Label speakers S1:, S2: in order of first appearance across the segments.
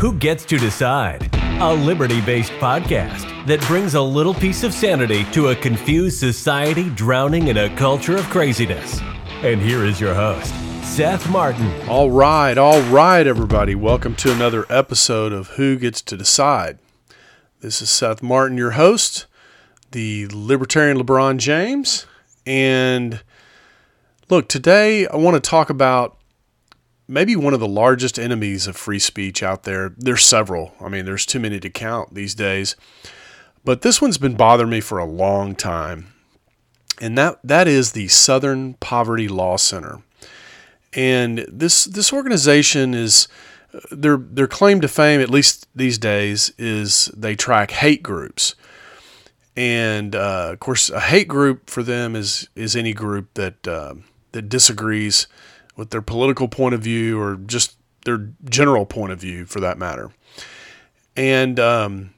S1: Who Gets to Decide? A liberty based podcast that brings a little piece of sanity to a confused society drowning in a culture of craziness. And here is your host, Seth Martin.
S2: All right, all right, everybody. Welcome to another episode of Who Gets to Decide. This is Seth Martin, your host, the libertarian LeBron James. And look, today I want to talk about maybe one of the largest enemies of free speech out there. There's several. I mean, there's too many to count these days. But this one's been bothering me for a long time. And that that is the Southern Poverty Law Center. And this this organization is their their claim to fame, at least these days, is they track hate groups. And uh, of course, a hate group for them is is any group that uh, that disagrees with their political point of view or just their general point of view, for that matter. And um,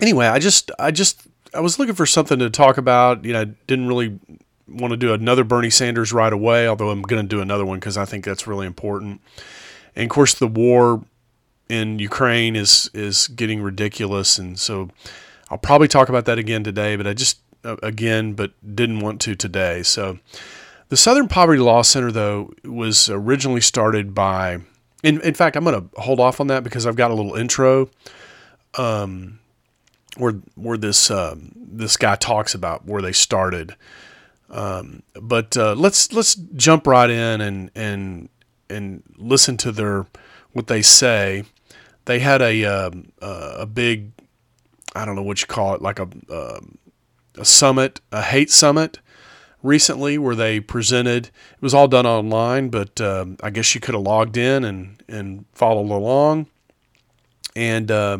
S2: anyway, I just I just I was looking for something to talk about. You know, I didn't really want to do another Bernie Sanders right away, although I'm going to do another one because I think that's really important. And of course, the war in Ukraine is is getting ridiculous, and so I'll probably talk about that again today. But I just uh, again, but didn't want to today. So the Southern Poverty Law Center, though, was originally started by. In, in fact, I'm going to hold off on that because I've got a little intro, um, where where this um, this guy talks about where they started. Um, but uh, let's let's jump right in and and and listen to their what they say. They had a uh, a big I don't know what you call it like a uh, a summit a hate summit recently where they presented. It was all done online, but um, I guess you could have logged in and and followed along. And uh,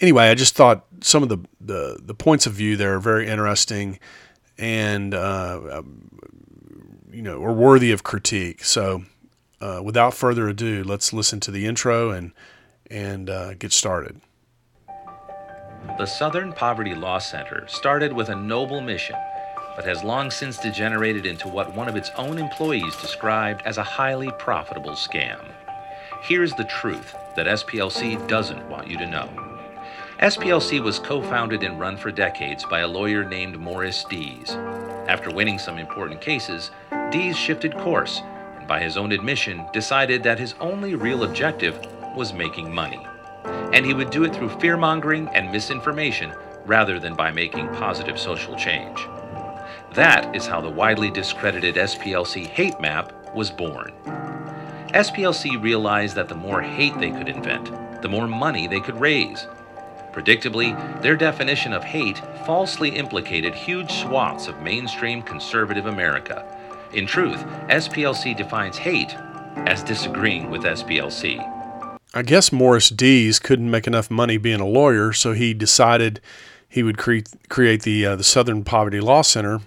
S2: anyway, I just thought some of the, the, the points of view there are very interesting and uh, um, you know are worthy of critique. So, uh, without further ado, let's listen to the intro and and uh, get started.
S3: The Southern Poverty Law Center started with a noble mission, but has long since degenerated into what one of its own employees described as a highly profitable scam. Here's the truth that SPLC doesn't want you to know. SPLC was co founded and run for decades by a lawyer named Morris Dees. After winning some important cases, Dees shifted course and, by his own admission, decided that his only real objective was making money. And he would do it through fear mongering and misinformation rather than by making positive social change. That is how the widely discredited SPLC hate map was born. SPLC realized that the more hate they could invent, the more money they could raise. Predictably, their definition of hate falsely implicated huge swaths of mainstream conservative America. In truth, SPLC defines hate as disagreeing with SPLC.
S2: I guess Morris Dees couldn't make enough money being a lawyer, so he decided he would cre- create the uh, the Southern Poverty Law Center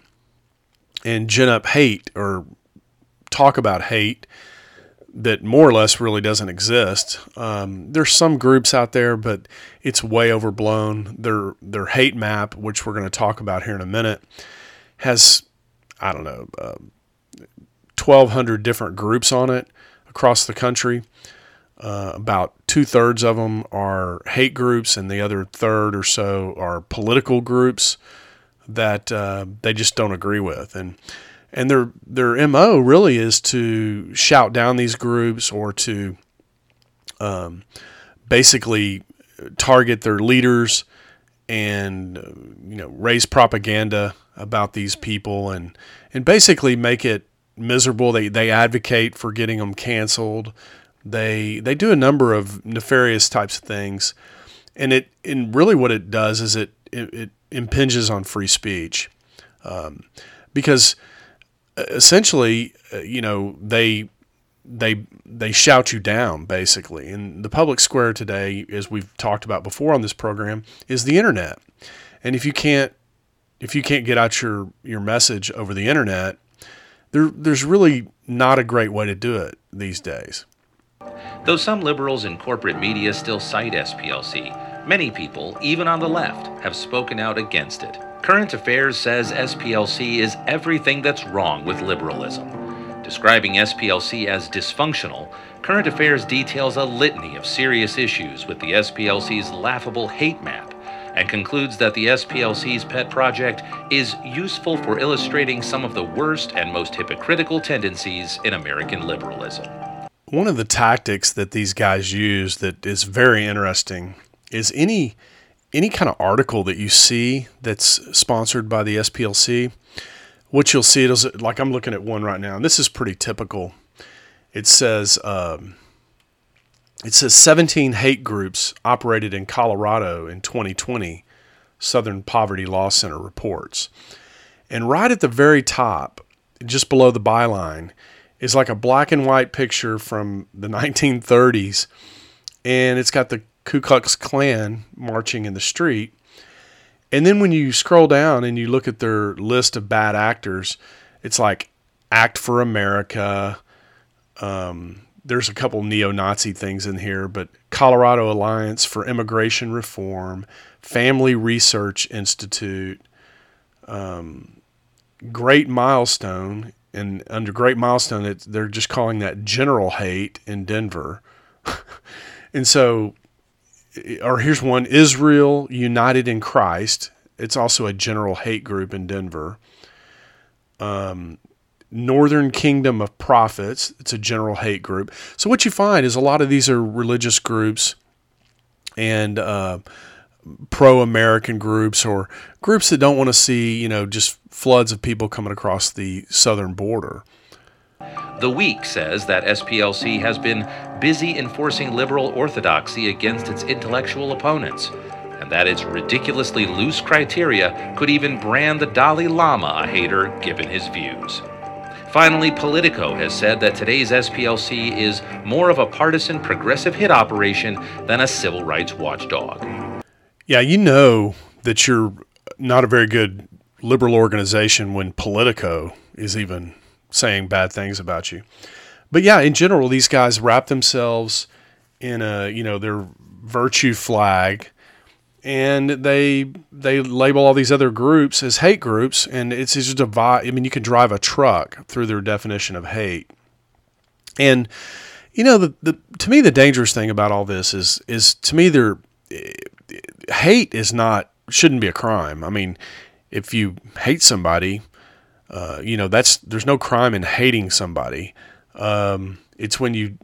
S2: and gin up hate or talk about hate that more or less really doesn't exist. Um, there's some groups out there, but it's way overblown. Their their hate map, which we're going to talk about here in a minute, has I don't know, uh, 1,200 different groups on it across the country. Uh, about two thirds of them are hate groups, and the other third or so are political groups that uh, they just don't agree with. And and their their mo really is to shout down these groups or to um, basically target their leaders and you know raise propaganda about these people and and basically make it miserable. They they advocate for getting them canceled. They they do a number of nefarious types of things, and it and really what it does is it it, it impinges on free speech, um, because essentially, uh, you know, they they they shout you down basically. And the public square today, as we've talked about before on this program, is the internet. And if you can't if you can't get out your your message over the internet, there there's really not a great way to do it these days.
S3: Though some liberals in corporate media still cite SPLC, many people, even on the left, have spoken out against it. Current Affairs says SPLC is everything that's wrong with liberalism. Describing SPLC as dysfunctional, Current Affairs details a litany of serious issues with the SPLC's laughable hate map and concludes that the SPLC's pet project is useful for illustrating some of the worst and most hypocritical tendencies in American liberalism.
S2: One of the tactics that these guys use that is very interesting is any any kind of article that you see that's sponsored by the SPLC, what you'll see is like I'm looking at one right now, and this is pretty typical. It says um, it says 17 hate groups operated in Colorado in 2020. Southern Poverty Law Center reports, and right at the very top, just below the byline, is like a black and white picture from the 1930s, and it's got the Ku Klux Klan marching in the street. And then when you scroll down and you look at their list of bad actors, it's like Act for America. Um, there's a couple neo Nazi things in here, but Colorado Alliance for Immigration Reform, Family Research Institute, um, Great Millstone. And under Great Millstone, they're just calling that general hate in Denver. and so or here's one Israel United in Christ. It's also a general hate group in Denver. Um, Northern Kingdom of Prophets. It's a general hate group. So what you find is a lot of these are religious groups and uh, pro-American groups or groups that don't want to see you know just floods of people coming across the southern border.
S3: The Week says that SPLC has been busy enforcing liberal orthodoxy against its intellectual opponents, and that its ridiculously loose criteria could even brand the Dalai Lama a hater given his views. Finally, Politico has said that today's SPLC is more of a partisan progressive hit operation than a civil rights watchdog.
S2: Yeah, you know that you're not a very good liberal organization when Politico is even saying bad things about you. But yeah, in general, these guys wrap themselves in a you know their virtue flag, and they they label all these other groups as hate groups, and it's just a vibe. I mean, you can drive a truck through their definition of hate, and you know the, the to me the dangerous thing about all this is is to me there hate is not shouldn't be a crime. I mean, if you hate somebody, uh, you know that's there's no crime in hating somebody. Um, it's when you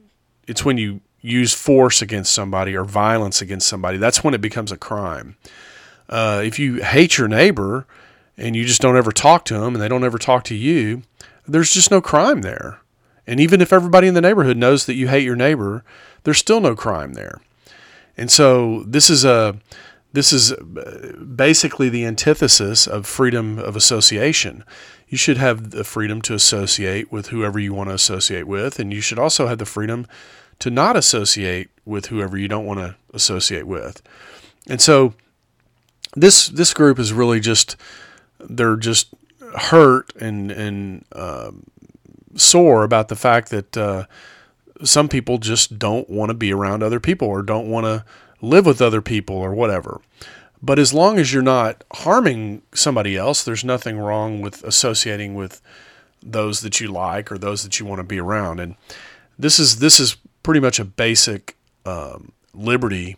S2: it's when you use force against somebody or violence against somebody. That's when it becomes a crime. Uh, if you hate your neighbor and you just don't ever talk to them and they don't ever talk to you, there's just no crime there. And even if everybody in the neighborhood knows that you hate your neighbor, there's still no crime there. And so this is a this is basically the antithesis of freedom of association you should have the freedom to associate with whoever you want to associate with, and you should also have the freedom to not associate with whoever you don't want to associate with. And so this this group is really just they're just hurt and and um, sore about the fact that uh, some people just don't want to be around other people or don't want to live with other people or whatever. But as long as you're not harming somebody else, there's nothing wrong with associating with those that you like or those that you want to be around. And this is this is pretty much a basic um, liberty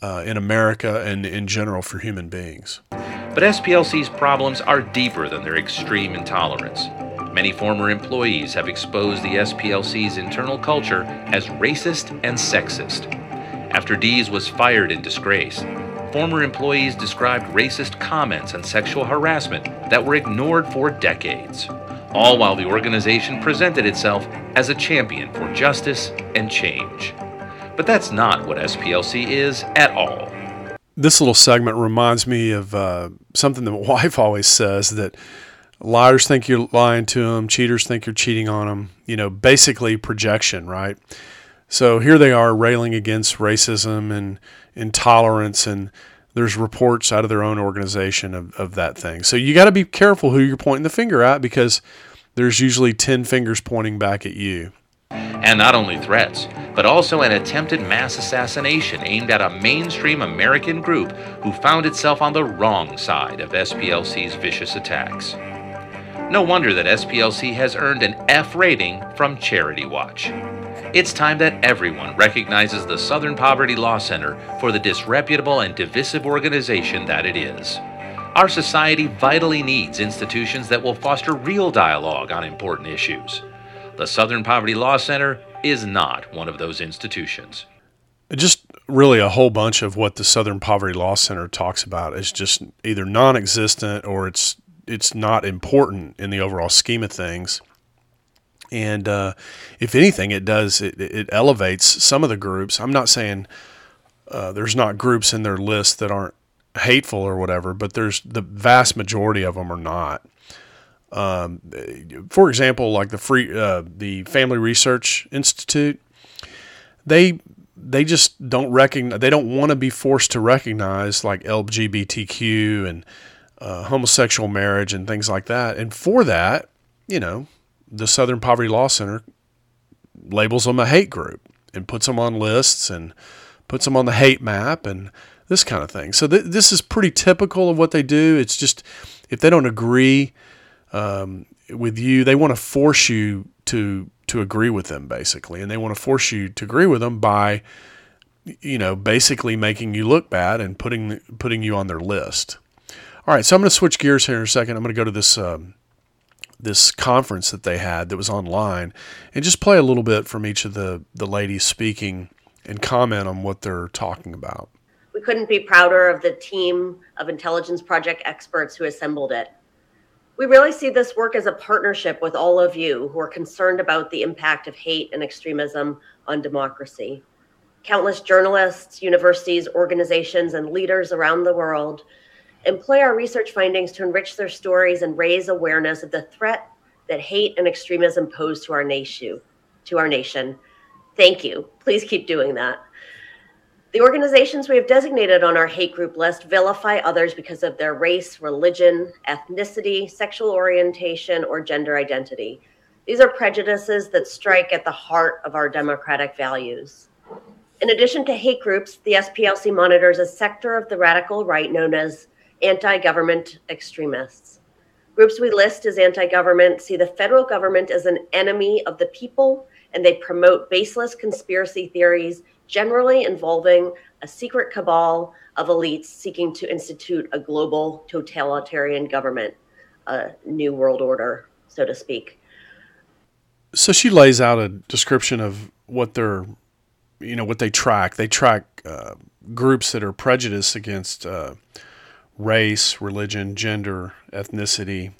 S2: uh, in America and in general for human beings.
S3: But SPLC's problems are deeper than their extreme intolerance. Many former employees have exposed the SPLC's internal culture as racist and sexist. After Dees was fired in disgrace, former employees described racist comments and sexual harassment that were ignored for decades, all while the organization presented itself as a champion for justice and change. But that's not what SPLC is at all.
S2: This little segment reminds me of uh, something that my wife always says that liars think you're lying to them, cheaters think you're cheating on them. You know, basically projection, right? So here they are railing against racism and intolerance, and there's reports out of their own organization of, of that thing. So you got to be careful who you're pointing the finger at because there's usually 10 fingers pointing back at you.
S3: And not only threats, but also an attempted mass assassination aimed at a mainstream American group who found itself on the wrong side of SPLC's vicious attacks. No wonder that SPLC has earned an F rating from Charity Watch. It's time that everyone recognizes the Southern Poverty Law Center for the disreputable and divisive organization that it is. Our society vitally needs institutions that will foster real dialogue on important issues. The Southern Poverty Law Center is not one of those institutions.
S2: Just really a whole bunch of what the Southern Poverty Law Center talks about is just either non-existent or it's it's not important in the overall scheme of things. And uh, if anything, it does it, it elevates some of the groups. I'm not saying uh, there's not groups in their list that aren't hateful or whatever, but there's the vast majority of them are not. Um, for example, like the free uh, the Family Research Institute, they they just don't recognize they don't want to be forced to recognize like LGBTQ and uh, homosexual marriage and things like that. And for that, you know, the Southern Poverty Law Center labels them a hate group and puts them on lists and puts them on the hate map and this kind of thing. So th- this is pretty typical of what they do. It's just if they don't agree um, with you, they want to force you to to agree with them basically, and they want to force you to agree with them by you know basically making you look bad and putting putting you on their list. All right, so I'm going to switch gears here in a second. I'm going to go to this um, this conference that they had that was online and just play a little bit from each of the, the ladies speaking and comment on what they're talking about.
S4: We couldn't be prouder of the team of Intelligence Project experts who assembled it. We really see this work as a partnership with all of you who are concerned about the impact of hate and extremism on democracy. Countless journalists, universities, organizations, and leaders around the world employ our research findings to enrich their stories and raise awareness of the threat that hate and extremism pose to our nation. To our nation. Thank you. Please keep doing that. The organizations we have designated on our hate group list vilify others because of their race, religion, ethnicity, sexual orientation, or gender identity. These are prejudices that strike at the heart of our democratic values. In addition to hate groups, the SPLC monitors a sector of the radical right known as anti government extremists. Groups we list as anti government see the federal government as an enemy of the people, and they promote baseless conspiracy theories, generally involving a secret cabal of elites seeking to institute a global totalitarian government, a new world order, so to speak.
S2: So she lays out a description of what they're, you know, what they track. They track uh, groups that are prejudiced against. Uh, race, religion, gender, ethnicity,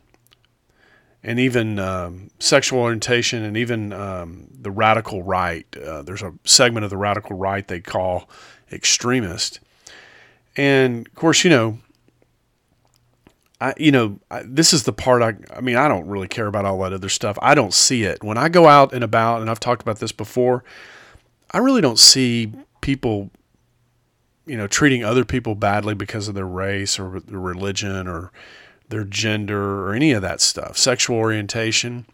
S2: and even um, sexual orientation, and even um, the radical right. Uh, there's a segment of the radical right they call extremist, and of course, you know, I, you know, I, this is the part I, I mean, I don't really care about all that other stuff. I don't see it when I go out and about, and I've talked about this before. I really don't see people you know, treating other people badly because of their race or their religion or their gender or any of that stuff, sexual orientation.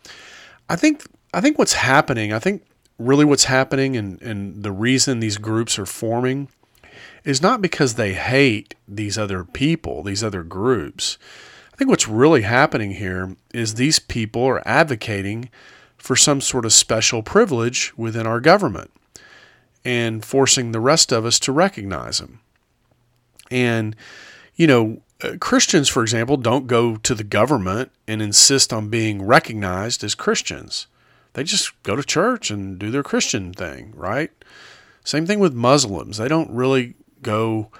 S2: I think I think what's happening, I think really what's happening and, and the reason these groups are forming is not because they hate these other people, these other groups. I think what's really happening here is these people are advocating for some sort of special privilege within our government and forcing the rest of us to recognize them. And, you know, uh, Christians, for example, don't go to the government and insist on being recognized as Christians. They just go to church and do their Christian thing, right? Same thing with Muslims. They don't really go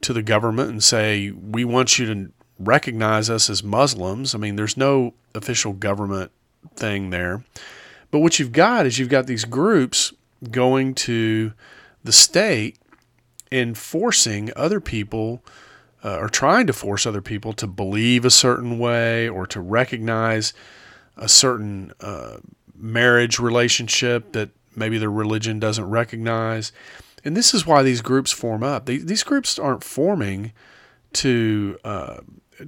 S2: to the government and say, we want you to recognize us as Muslims. I mean, there's no official government thing there. But what you've got is you've got these groups going to the state and forcing other people uh, or trying to force other people to believe a certain way or to recognize a certain uh, marriage relationship that maybe their religion doesn't recognize. And this is why these groups form up. These, groups aren't forming to uh,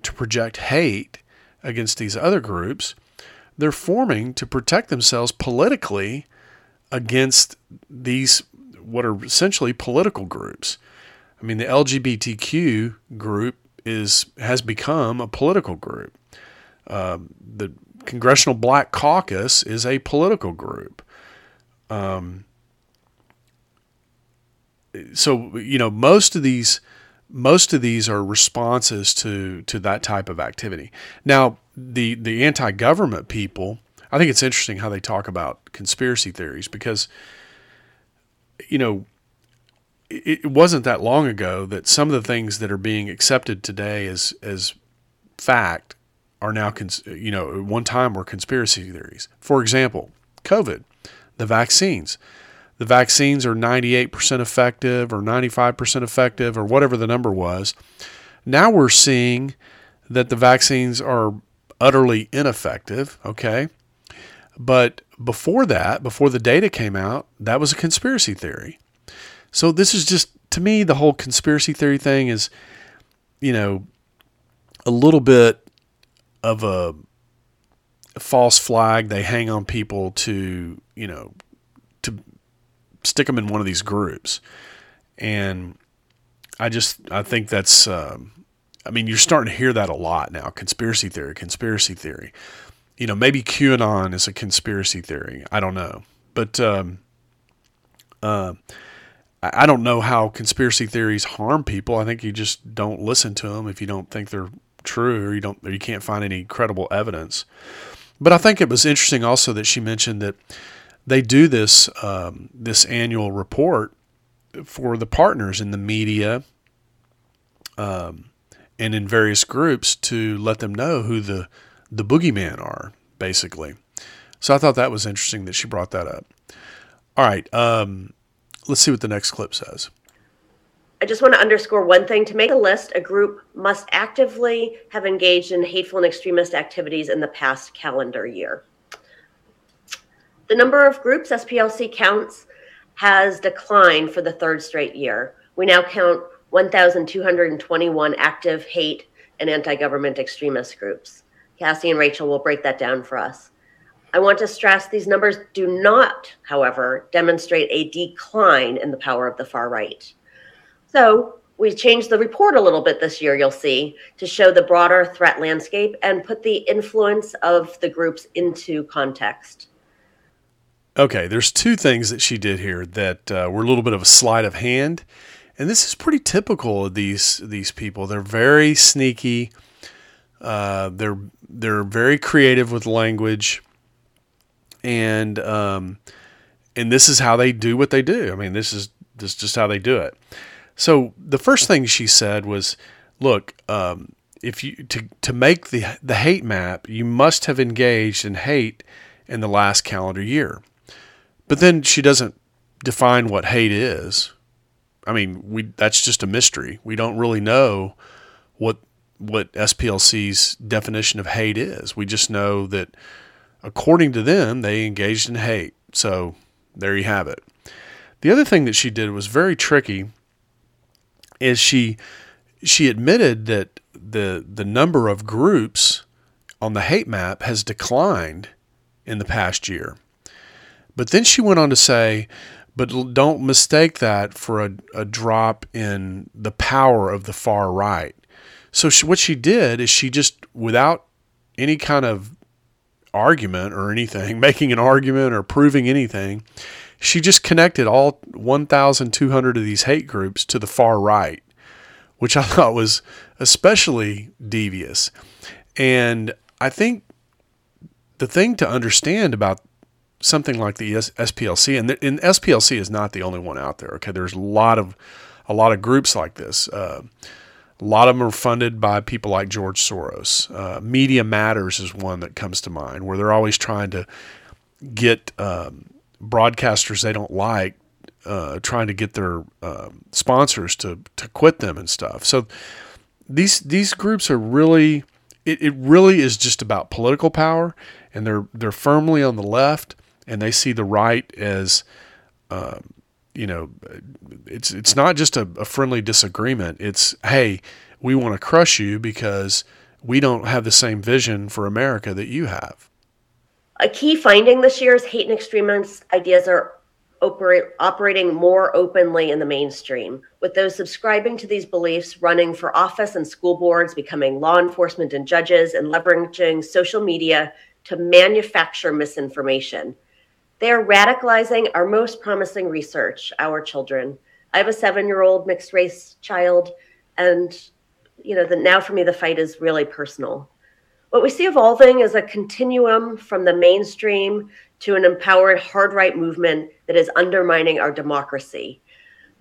S2: to project hate against these other groups. They're forming to protect themselves politically against these what are essentially political groups. I mean, the LGBTQ group is has become a political group. Um, the Congressional Black Caucus is a political group. Um, so you know most of these most of these are responses to to that type of activity. Now the the anti-government people, I think it's interesting how they talk about conspiracy theories because you know it, it wasn't that long ago that some of the things that are being accepted today as as fact are now cons- you know at one time were conspiracy theories. For example, COVID, the vaccines the vaccines are 98% effective or 95% effective or whatever the number was. Now we're seeing that the vaccines are utterly ineffective, okay? But before that, before the data came out, that was a conspiracy theory. So this is just to me the whole conspiracy theory thing is you know a little bit of a false flag they hang on people to, you know, to stick them in one of these groups. And I just I think that's um, I mean you're starting to hear that a lot now. Conspiracy theory, conspiracy theory. You know, maybe QAnon is a conspiracy theory. I don't know, but um, uh, I don't know how conspiracy theories harm people. I think you just don't listen to them if you don't think they're true or you don't or you can't find any credible evidence. But I think it was interesting also that she mentioned that they do this um, this annual report for the partners in the media um, and in various groups to let them know who the the boogeyman are, basically. So I thought that was interesting that she brought that up. All right, um, let's see what the next clip says.
S4: I just want to underscore one thing. To make a list, a group must actively have engaged in hateful and extremist activities in the past calendar year. The number of groups SPLC counts has declined for the third straight year. We now count 1,221 active hate and anti government extremist groups. Cassie and Rachel will break that down for us. I want to stress these numbers do not, however, demonstrate a decline in the power of the far right. So we changed the report a little bit this year, you'll see, to show the broader threat landscape and put the influence of the groups into context.
S2: Okay, there's two things that she did here that uh, were a little bit of a sleight of hand, and this is pretty typical of these these people. They're very sneaky. Uh, they're they're very creative with language, and um, and this is how they do what they do. I mean, this is this is just how they do it. So the first thing she said was, "Look, um, if you to to make the the hate map, you must have engaged in hate in the last calendar year." But then she doesn't define what hate is. I mean, we that's just a mystery. We don't really know what what SPLC's definition of hate is. We just know that according to them, they engaged in hate. So there you have it. The other thing that she did was very tricky is she she admitted that the the number of groups on the hate map has declined in the past year. But then she went on to say, but don't mistake that for a, a drop in the power of the far right. So she, what she did is she just, without any kind of argument or anything, making an argument or proving anything, she just connected all 1,200 of these hate groups to the far right, which I thought was especially devious. And I think the thing to understand about something like the SPLC, and, the, and SPLC is not the only one out there. Okay, there's a lot of a lot of groups like this. Uh, a lot of them are funded by people like George Soros. Uh, Media Matters is one that comes to mind, where they're always trying to get um, broadcasters they don't like, uh, trying to get their um, sponsors to to quit them and stuff. So these these groups are really it, it really is just about political power, and they're they're firmly on the left and they see the right as, uh, you know, it's it's not just a, a friendly disagreement. It's hey, we want to crush you because we don't have the same vision for America that you have.
S4: A key finding this year is hate and extremist ideas are operating more openly in the mainstream, with those subscribing to these beliefs running for office and school boards, becoming law enforcement and judges, and leveraging social media to manufacture misinformation. They are radicalizing our most promising research, our children. I have a seven year old mixed race child, and you know, the, now for me, the fight is really personal. What we see evolving is a continuum from the mainstream to an empowered hard right movement that is undermining our democracy.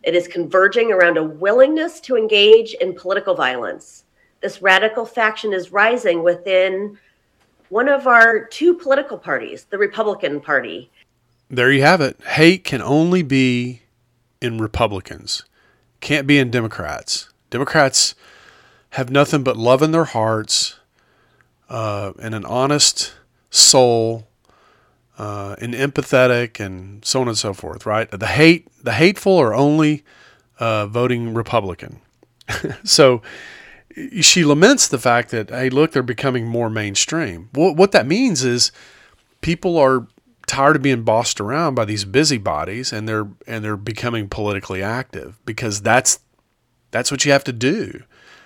S4: It is converging around a willingness to engage in political violence. This radical faction is rising within one of our two political parties, the Republican Party.
S2: There you have it. Hate can only be in Republicans, can't be in Democrats. Democrats have nothing but love in their hearts uh, and an honest soul uh, and empathetic and so on and so forth, right? The hate, the hateful are only uh, voting Republican. so she laments the fact that, hey, look, they're becoming more mainstream. What, what that means is people are tired of being bossed around by these busybodies and they're and they're becoming politically active because that's that's what you have to do.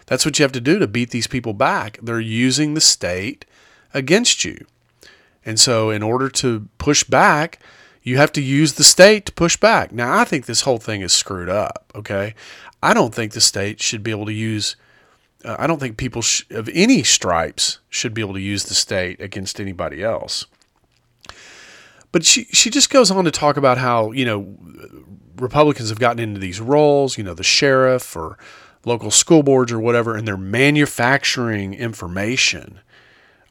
S2: That's what you have to do to beat these people back. They're using the state against you. And so, in order to push back, you have to use the state to push back. Now, I think this whole thing is screwed up, okay? I don't think the state should be able to use, uh, I don't think people sh- of any stripes should be able to use the state against anybody else. But she, she just goes on to talk about how, you know, Republicans have gotten into these roles, you know, the sheriff or local school boards or whatever, and they're manufacturing information.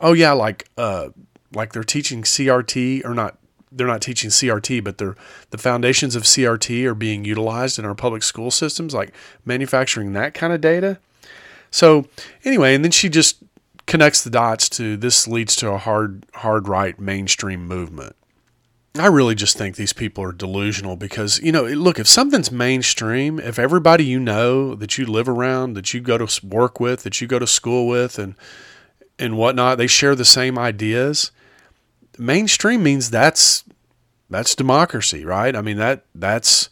S2: Oh, yeah, like, uh, like they're teaching CRT or not they're not teaching CRT, but they're the foundations of CRT are being utilized in our public school systems, like manufacturing that kind of data. So anyway, and then she just connects the dots to this leads to a hard hard right mainstream movement. I really just think these people are delusional because, you know, look, if something's mainstream, if everybody you know that you live around, that you go to work with, that you go to school with, and and whatnot, they share the same ideas, mainstream means that's that's democracy, right? I mean that that's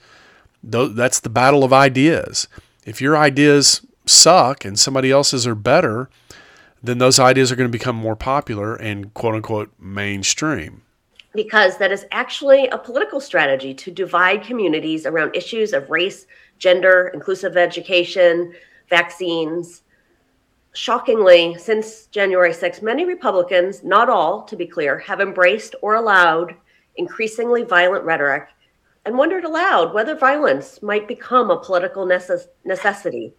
S2: that's the battle of ideas. If your ideas suck and somebody else's are better, then those ideas are going to become more popular and quote unquote mainstream.
S4: Because that is actually a political strategy to divide communities around issues of race, gender, inclusive education, vaccines, Shockingly, since January 6, many Republicans, not all to be clear, have embraced or allowed increasingly violent rhetoric and wondered aloud whether violence might become a political necess- necessity.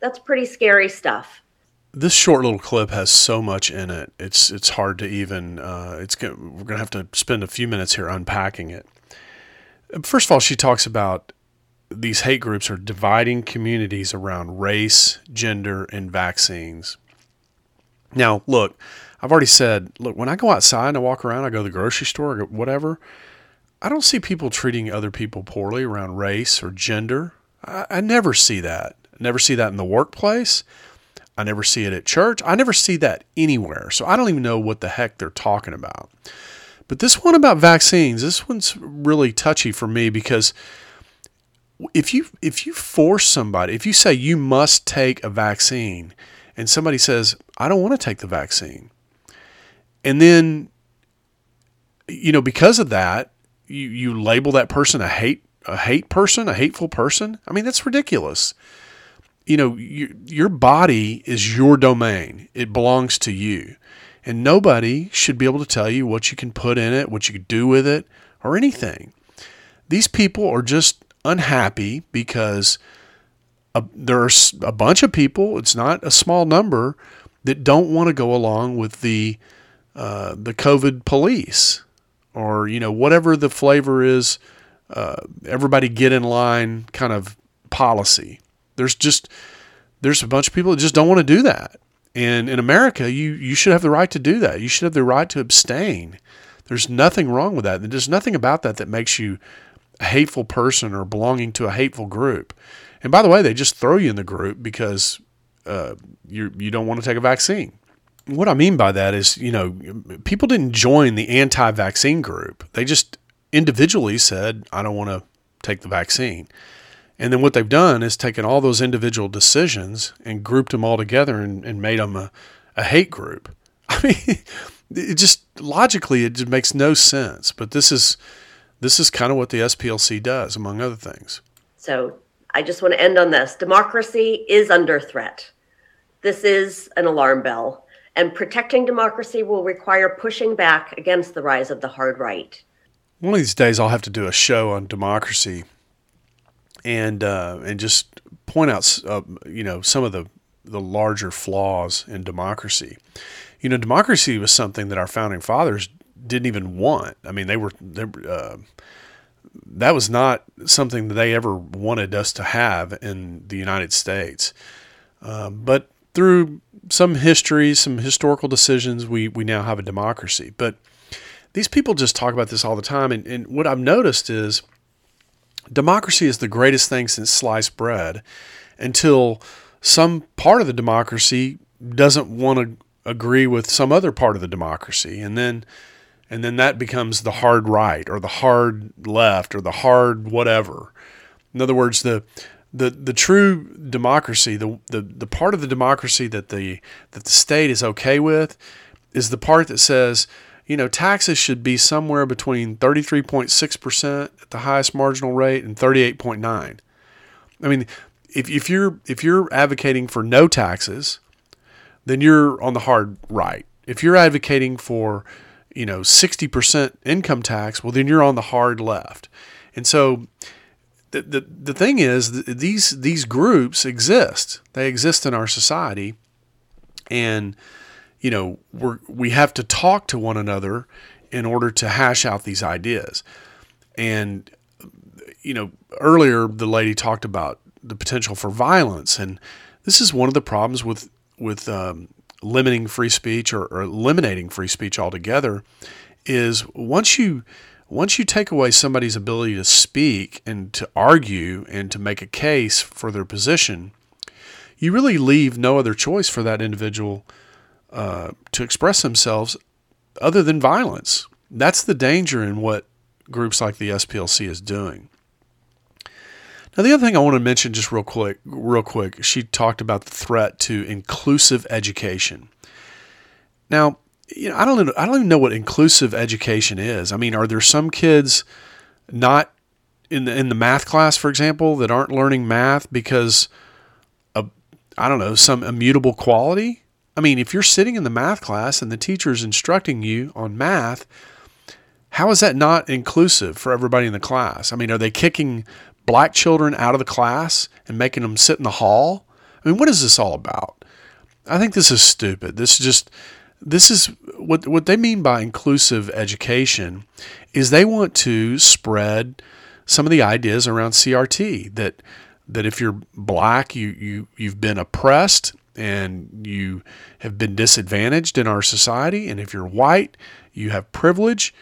S4: That's pretty scary stuff.
S2: This short little clip has so much in it. It's it's hard to even. Uh, it's we're gonna have to spend a few minutes here unpacking it. First of all, she talks about these hate groups are dividing communities around race, gender, and vaccines. Now, look, I've already said, look, when I go outside and I walk around, I go to the grocery store or whatever, I don't see people treating other people poorly around race or gender. I, I never see that. I never see that in the workplace. I never see it at church. I never see that anywhere. So I don't even know what the heck they're talking about. But this one about vaccines, this one's really touchy for me because if you if you force somebody, if you say you must take a vaccine, and somebody says I don't want to take the vaccine, and then you know because of that you you label that person a hate a hate person, a hateful person. I mean that's ridiculous. You know you, your body is your domain; it belongs to you, and nobody should be able to tell you what you can put in it, what you can do with it, or anything. These people are just unhappy because a, there's a bunch of people, it's not a small number, that don't want to go along with the uh, the COVID police or you know whatever the flavor is. Uh, everybody get in line kind of policy. There's just there's a bunch of people that just don't want to do that. And in America, you you should have the right to do that. You should have the right to abstain. There's nothing wrong with that. There's nothing about that that makes you a hateful person or belonging to a hateful group. And by the way, they just throw you in the group because uh, you you don't want to take a vaccine. What I mean by that is, you know, people didn't join the anti-vaccine group. They just individually said, I don't want to take the vaccine. And then what they've done is taken all those individual decisions and grouped them all together and, and made them a, a hate group. I mean, it just logically it just makes no sense. But this is this is kind of what the SPLC does, among other things.
S4: So I just want to end on this. Democracy is under threat. This is an alarm bell, and protecting democracy will require pushing back against the rise of the hard right.
S2: One of these days, I'll have to do a show on democracy and uh, and just point out, uh, you know, some of the the larger flaws in democracy. You know, democracy was something that our founding fathers didn't even want. I mean, they were uh, that was not something that they ever wanted us to have in the United States. Um, but through some history, some historical decisions, we we now have a democracy. But these people just talk about this all the time, and, and what I've noticed is democracy is the greatest thing since sliced bread until some part of the democracy doesn't want to agree with some other part of the democracy and then and then that becomes the hard right or the hard left or the hard whatever. In other words the the the true democracy the the, the part of the democracy that the that the state is okay with is the part that says you know, taxes should be somewhere between 33.6% at the highest marginal rate and 38.9. I mean, if, if you're if you're advocating for no taxes, then you're on the hard right. If you're advocating for, you know, 60% income tax, well then you're on the hard left. And so the, the, the thing is these these groups exist. They exist in our society and you know, we we have to talk to one another in order to hash out these ideas. And you know, earlier the lady talked about the potential for violence, and this is one of the problems with with um, limiting free speech or, or eliminating free speech altogether. Is once you once you take away somebody's ability to speak and to argue and to make a case for their position, you really leave no other choice for that individual uh, to express themselves other than violence. That's the danger in what groups like the SPLC is doing. Now, the other thing I want to mention just real quick, real quick, she talked about the threat to inclusive education. Now, you know, I don't, I don't even know what inclusive education is. I mean, are there some kids not in the in the math class, for example, that aren't learning math because of I don't know some immutable quality? I mean, if you're sitting in the math class and the teacher is instructing you on math, how is that not inclusive for everybody in the class? I mean, are they kicking black children out of the class and making them sit in the hall? I mean, what is this all about? I think this is stupid. This is just this is what what they mean by inclusive education is they want to spread some of the ideas around CRT that that if you're black, you you you've been oppressed and you have been disadvantaged in our society. And if you're white, you have privilege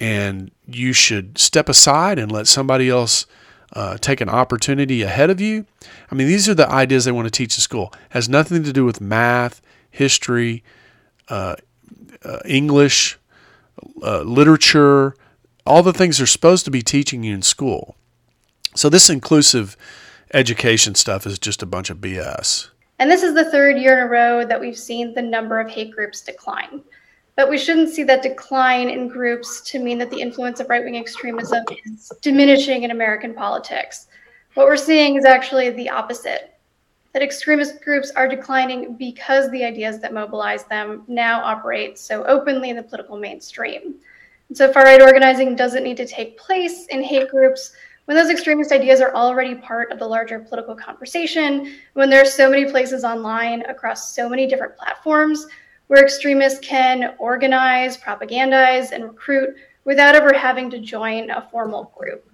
S2: and you should step aside and let somebody else uh, take an opportunity ahead of you. I mean, these are the ideas they want to teach in school. It has nothing to do with math, history, uh, uh, English, uh, literature, all the things they're supposed to be teaching you in school. So this inclusive education stuff is just a bunch of BS.
S5: And this is the third year in a row that we've seen the number of hate groups decline. But we shouldn't see that decline in groups to mean that the influence of right wing extremism is diminishing in American politics. What we're seeing is actually the opposite that extremist groups are declining because the ideas that mobilize them now operate so openly in the political mainstream. And so far right organizing doesn't need to take place in hate groups when those extremist ideas are already part of the larger political conversation, when there are so many places online across so many different platforms where extremists can organize, propagandize, and recruit without ever having to join a formal group.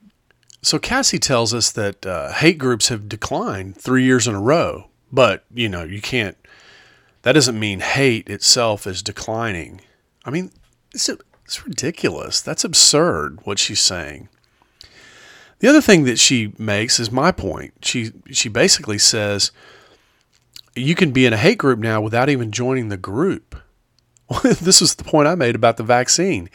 S2: So Cassie tells us that uh, hate groups have declined three years in a row, but you know you can't. That doesn't mean hate itself is declining. I mean, it's, it's ridiculous. That's absurd what she's saying. The other thing that she makes is my point. She she basically says you can be in a hate group now without even joining the group. this is the point I made about the vaccine.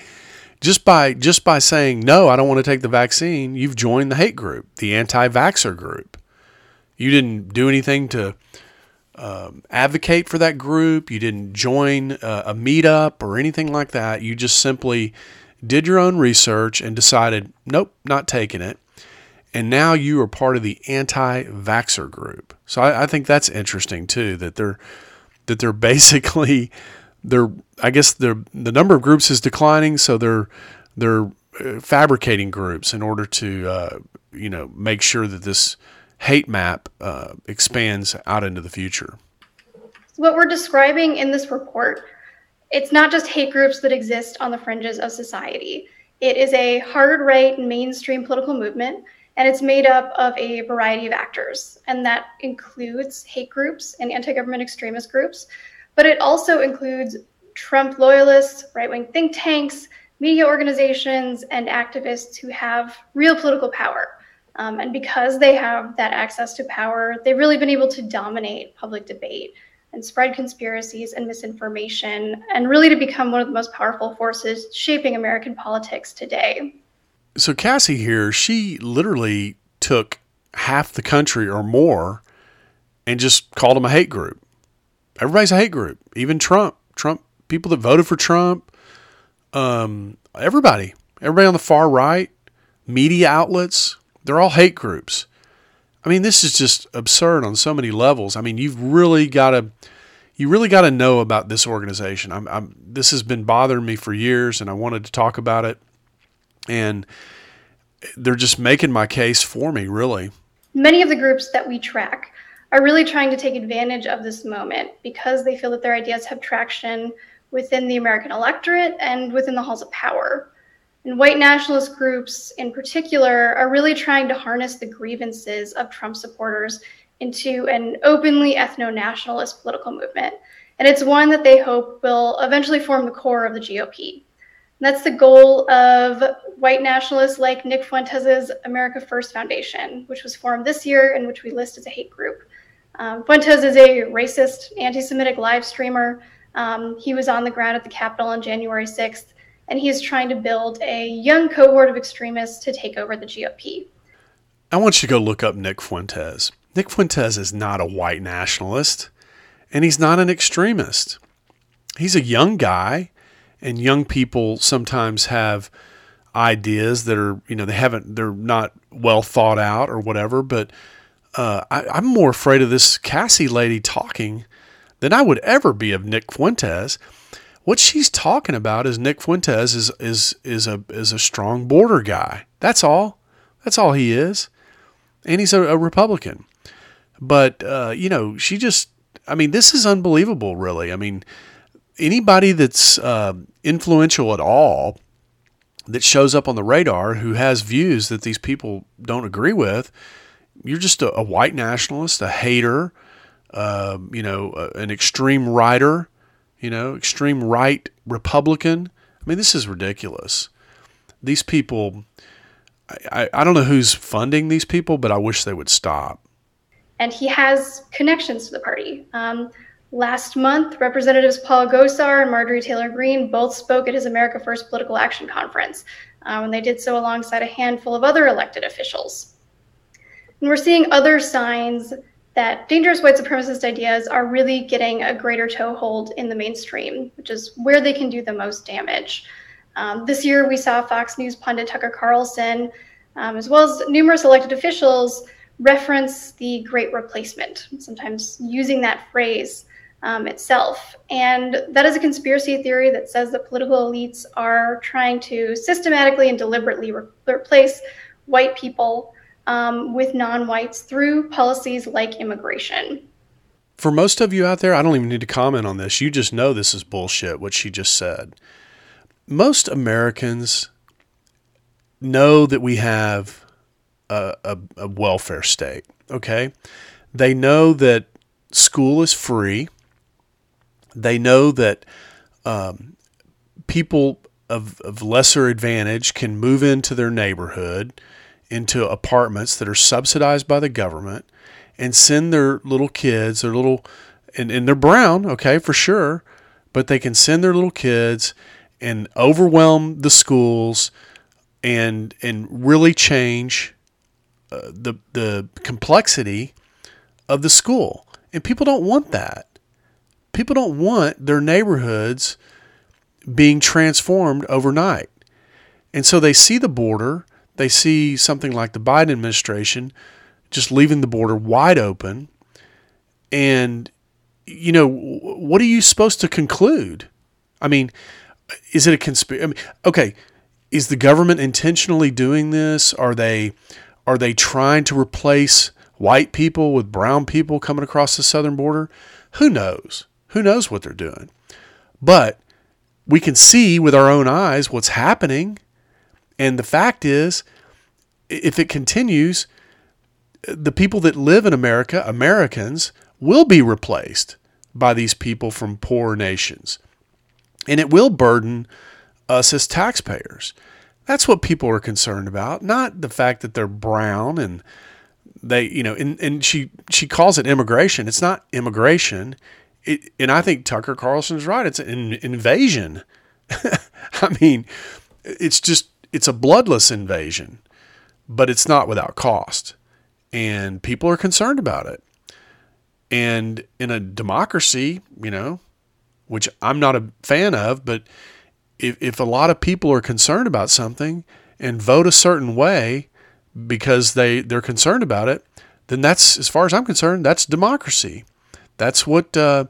S2: just by just by saying no, I don't want to take the vaccine, you've joined the hate group, the anti-vaxxer group. You didn't do anything to um, advocate for that group. You didn't join a, a meetup or anything like that. You just simply did your own research and decided, nope, not taking it. And now you are part of the anti-vaxxer group. So I, I think that's interesting too. That they're that they're basically they're I guess they're, the number of groups is declining, so they're they're uh, fabricating groups in order to uh, you know make sure that this hate map uh, expands out into the future.
S5: What we're describing in this report, it's not just hate groups that exist on the fringes of society. It is a hard right mainstream political movement, and it's made up of a variety of actors. And that includes hate groups and anti government extremist groups, but it also includes Trump loyalists, right wing think tanks, media organizations, and activists who have real political power. Um, and because they have that access to power, they've really been able to dominate public debate and spread conspiracies and misinformation, and really to become one of the most powerful forces shaping American politics today.
S2: So, Cassie here, she literally took half the country or more and just called them a hate group. Everybody's a hate group, even Trump. Trump, people that voted for Trump, um, everybody, everybody on the far right, media outlets, they're all hate groups. I mean, this is just absurd on so many levels. I mean, you've really got to you really got to know about this organization. I'm, I'm, this has been bothering me for years, and I wanted to talk about it. And they're just making my case for me, really.
S5: Many of the groups that we track are really trying to take advantage of this moment because they feel that their ideas have traction within the American electorate and within the halls of power. And white nationalist groups in particular are really trying to harness the grievances of Trump supporters into an openly ethno nationalist political movement. And it's one that they hope will eventually form the core of the GOP. That's the goal of white nationalists like Nick Fuentes' America First Foundation, which was formed this year and which we list as a hate group. Um, Fuentes is a racist, anti Semitic live streamer. Um, he was on the ground at the Capitol on January 6th and he is trying to build a young cohort of extremists to take over the GOP.
S2: I want you to go look up Nick Fuentes. Nick Fuentes is not a white nationalist, and he's not an extremist. He's a young guy, and young people sometimes have ideas that are, you know, they haven't, they're not well thought out or whatever. But uh, I, I'm more afraid of this Cassie lady talking than I would ever be of Nick Fuentes what she's talking about is Nick Fuentes is is is a is a strong border guy. That's all. That's all he is, and he's a, a Republican. But uh, you know, she just. I mean, this is unbelievable. Really. I mean, anybody that's uh, influential at all that shows up on the radar who has views that these people don't agree with, you're just a, a white nationalist, a hater, uh, you know, an extreme writer you know, extreme right Republican. I mean, this is ridiculous. These people, I, I don't know who's funding these people, but I wish they would stop.
S5: And he has connections to the party. Um, last month, Representatives Paul Gosar and Marjorie Taylor Greene both spoke at his America First Political Action Conference, uh, and they did so alongside a handful of other elected officials. And we're seeing other signs that dangerous white supremacist ideas are really getting a greater toehold in the mainstream, which is where they can do the most damage. Um, this year, we saw Fox News pundit Tucker Carlson, um, as well as numerous elected officials, reference the Great Replacement, sometimes using that phrase um, itself. And that is a conspiracy theory that says that political elites are trying to systematically and deliberately re- replace white people um, with non whites through policies like immigration.
S2: For most of you out there, I don't even need to comment on this. You just know this is bullshit, what she just said. Most Americans know that we have a, a, a welfare state, okay? They know that school is free. They know that um, people of, of lesser advantage can move into their neighborhood into apartments that are subsidized by the government and send their little kids, their little, and, and they're brown, okay, for sure, but they can send their little kids and overwhelm the schools and and really change uh, the the complexity of the school. And people don't want that. People don't want their neighborhoods being transformed overnight. And so they see the border, they see something like the Biden administration just leaving the border wide open. And, you know, what are you supposed to conclude? I mean, is it a conspiracy? I mean, okay, is the government intentionally doing this? Are they are they trying to replace white people with brown people coming across the southern border? Who knows? Who knows what they're doing? But we can see with our own eyes what's happening. And the fact is, if it continues, the people that live in America, Americans, will be replaced by these people from poor nations. And it will burden us as taxpayers. That's what people are concerned about, not the fact that they're brown and they, you know, and, and she she calls it immigration. It's not immigration. It, and I think Tucker Carlson's right. It's an invasion. I mean, it's just it's a bloodless invasion, but it's not without cost and people are concerned about it. And in a democracy, you know, which I'm not a fan of, but if, if a lot of people are concerned about something and vote a certain way because they, they're concerned about it, then that's, as far as I'm concerned, that's democracy. That's what, uh,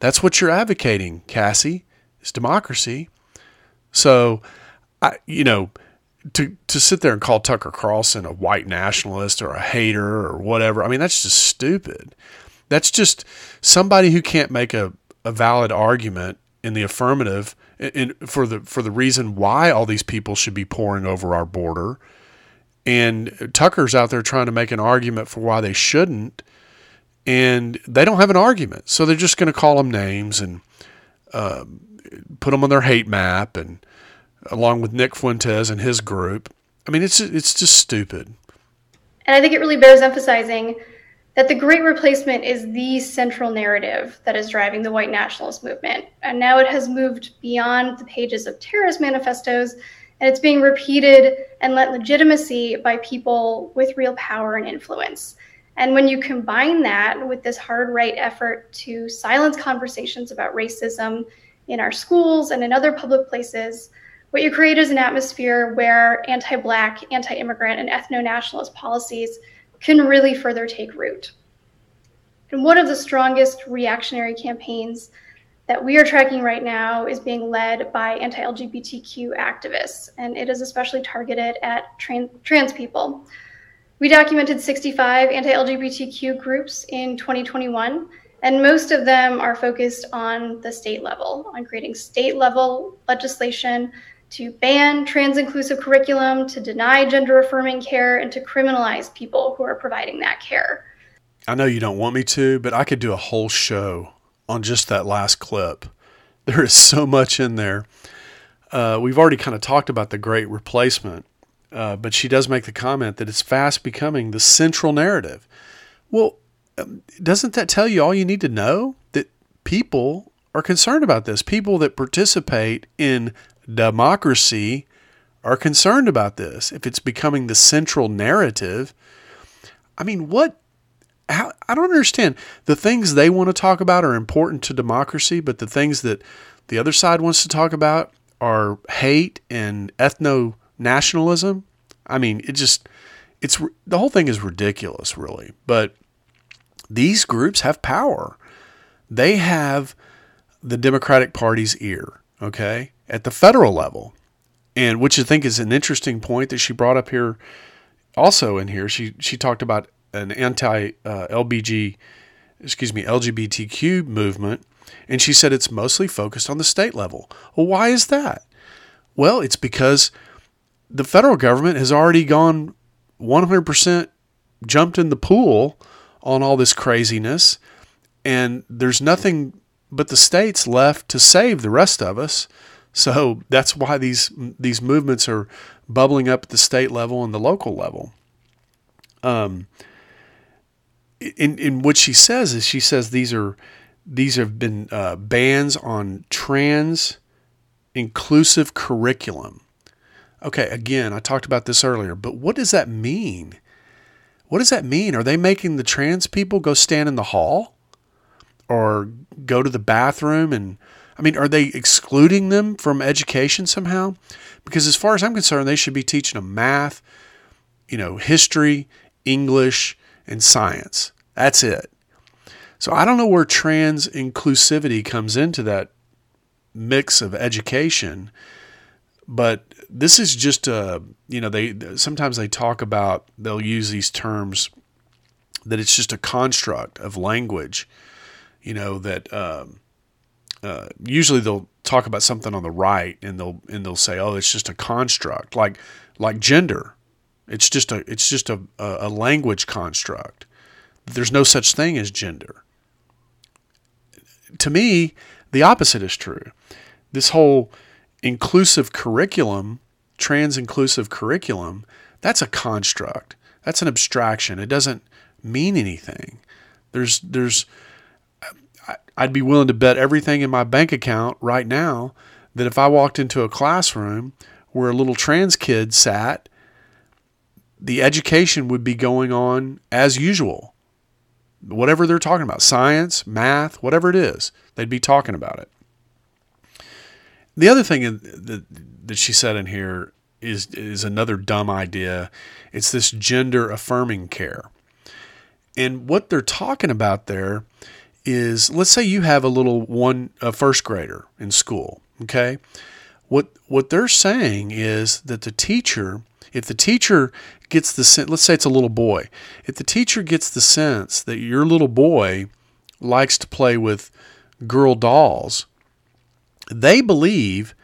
S2: that's what you're advocating, Cassie, is democracy. So, I, you know, to to sit there and call Tucker Carlson a white nationalist or a hater or whatever, I mean that's just stupid. That's just somebody who can't make a, a valid argument in the affirmative in, for the for the reason why all these people should be pouring over our border. And Tucker's out there trying to make an argument for why they shouldn't, and they don't have an argument, so they're just going to call them names and uh, put them on their hate map and along with Nick Fuentes and his group. I mean, it's it's just stupid.
S5: And I think it really bears emphasizing that the Great Replacement is the central narrative that is driving the white nationalist movement. And now it has moved beyond the pages of terrorist manifestos and it's being repeated and lent legitimacy by people with real power and influence. And when you combine that with this hard right effort to silence conversations about racism in our schools and in other public places, what you create is an atmosphere where anti Black, anti immigrant, and ethno nationalist policies can really further take root. And one of the strongest reactionary campaigns that we are tracking right now is being led by anti LGBTQ activists, and it is especially targeted at trans, trans people. We documented 65 anti LGBTQ groups in 2021, and most of them are focused on the state level, on creating state level legislation to ban trans inclusive curriculum, to deny gender affirming care, and to criminalize people who are providing that care.
S2: I know you don't want me to, but I could do a whole show on just that last clip. There is so much in there. Uh, we've already kind of talked about the great replacement, uh, but she does make the comment that it's fast becoming the central narrative. Well, um, doesn't that tell you all you need to know? That people are concerned about this. People that participate in democracy are concerned about this. If it's becoming the central narrative, I mean, what? How, I don't understand. The things they want to talk about are important to democracy, but the things that the other side wants to talk about are hate and ethno nationalism. I mean, it just, it's, the whole thing is ridiculous, really. But these groups have power. They have the Democratic Party's ear, okay? at the federal level. And which I think is an interesting point that she brought up here also in here. She she talked about an anti uh, LBG excuse me LGBTQ movement and she said it's mostly focused on the state level. Well, why is that? Well, it's because the federal government has already gone 100% jumped in the pool on all this craziness and there's nothing but the states left to save the rest of us. So that's why these these movements are bubbling up at the state level and the local level. Um, in in what she says is she says these are these have been uh, bans on trans inclusive curriculum. Okay, again, I talked about this earlier, but what does that mean? What does that mean? Are they making the trans people go stand in the hall or go to the bathroom? And I mean, are they excluding them from education somehow? Because as far as I'm concerned, they should be teaching them math, you know, history, English, and science. That's it. So I don't know where trans inclusivity comes into that mix of education, but this is just a you know they sometimes they talk about they'll use these terms that it's just a construct of language, you know that um, uh, usually they'll talk about something on the right and they'll and they'll say oh it's just a construct like like gender, it's just a it's just a, a language construct. There's no such thing as gender to me, the opposite is true. This whole inclusive curriculum, trans inclusive curriculum, that's a construct. That's an abstraction. It doesn't mean anything. There's there's I'd be willing to bet everything in my bank account right now that if I walked into a classroom where a little trans kid sat, the education would be going on as usual whatever they're talking about science, math, whatever it is they'd be talking about it. The other thing that, that she said in here is, is another dumb idea. It's this gender affirming care. And what they're talking about there is let's say you have a little one a first grader in school, okay? What what they're saying is that the teacher if the teacher gets the sense, let's say it's a little boy, if the teacher gets the sense that your little boy likes to play with girl dolls, they believe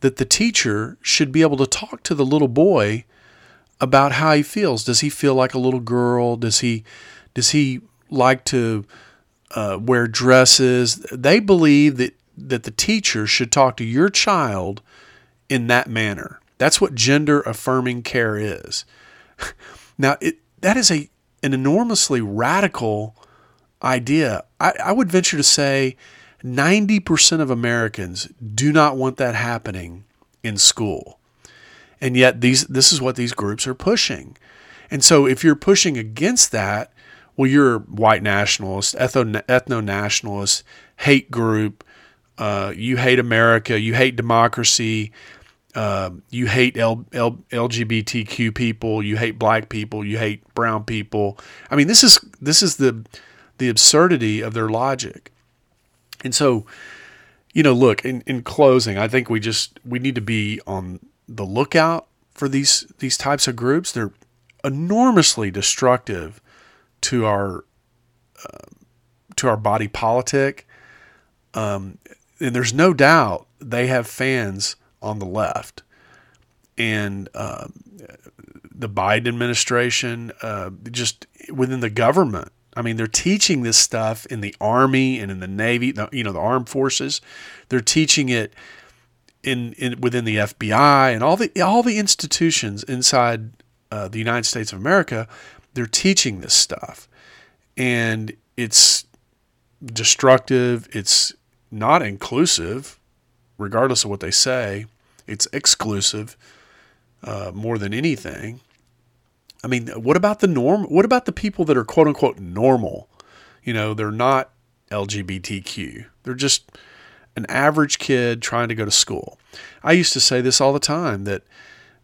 S2: that the teacher should be able to talk to the little boy about how he feels. Does he feel like a little girl? Does he does he like to uh, wear dresses? They believe that that the teacher should talk to your child in that manner. That's what gender affirming care is. Now, it, that is a an enormously radical idea. I, I would venture to say 90% of Americans do not want that happening in school. And yet these this is what these groups are pushing. And so if you're pushing against that, well, you're white nationalist, ethno nationalist, hate group. Uh, you hate America. You hate democracy uh, you hate L- L- LGBTQ people, you hate black people, you hate brown people. I mean, this is this is the the absurdity of their logic. And so, you know, look, in, in closing, I think we just we need to be on the lookout for these these types of groups. They're enormously destructive to our uh, to our body politic. Um, and there's no doubt they have fans on the left. And uh, the Biden administration, uh, just within the government, I mean, they're teaching this stuff in the Army and in the Navy, you know, the armed forces. They're teaching it in, in within the FBI and all the all the institutions inside uh, the United States of America. They're teaching this stuff, and it's destructive. It's not inclusive regardless of what they say. It's exclusive uh, more than anything. I mean, what about the norm? What about the people that are quote unquote normal? You know, they're not LGBTQ. They're just an average kid trying to go to school. I used to say this all the time that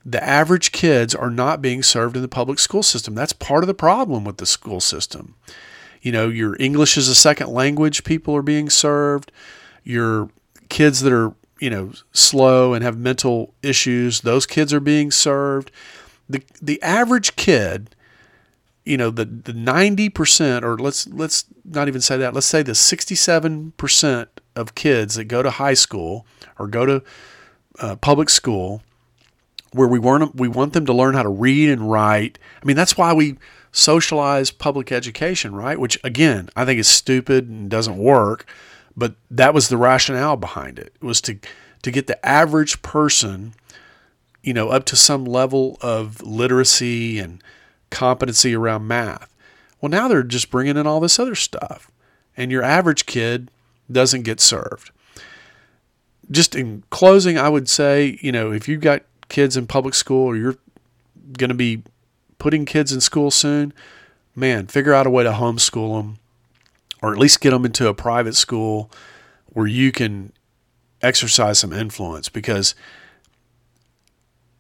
S2: the average kids are not being served in the public school system. That's part of the problem with the school system. You know, your English as a second language people are being served. Your kids that are you know slow and have mental issues those kids are being served the the average kid you know the the 90% or let's let's not even say that let's say the 67% of kids that go to high school or go to uh, public school where we want we want them to learn how to read and write i mean that's why we socialize public education right which again i think is stupid and doesn't work but that was the rationale behind it. It was to to get the average person, you know, up to some level of literacy and competency around math. Well, now they're just bringing in all this other stuff, and your average kid doesn't get served. just in closing, I would say, you know, if you've got kids in public school or you're going to be putting kids in school soon, man, figure out a way to homeschool them or at least get them into a private school where you can exercise some influence because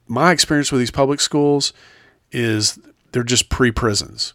S2: my experience with these public schools is they're just pre prisons.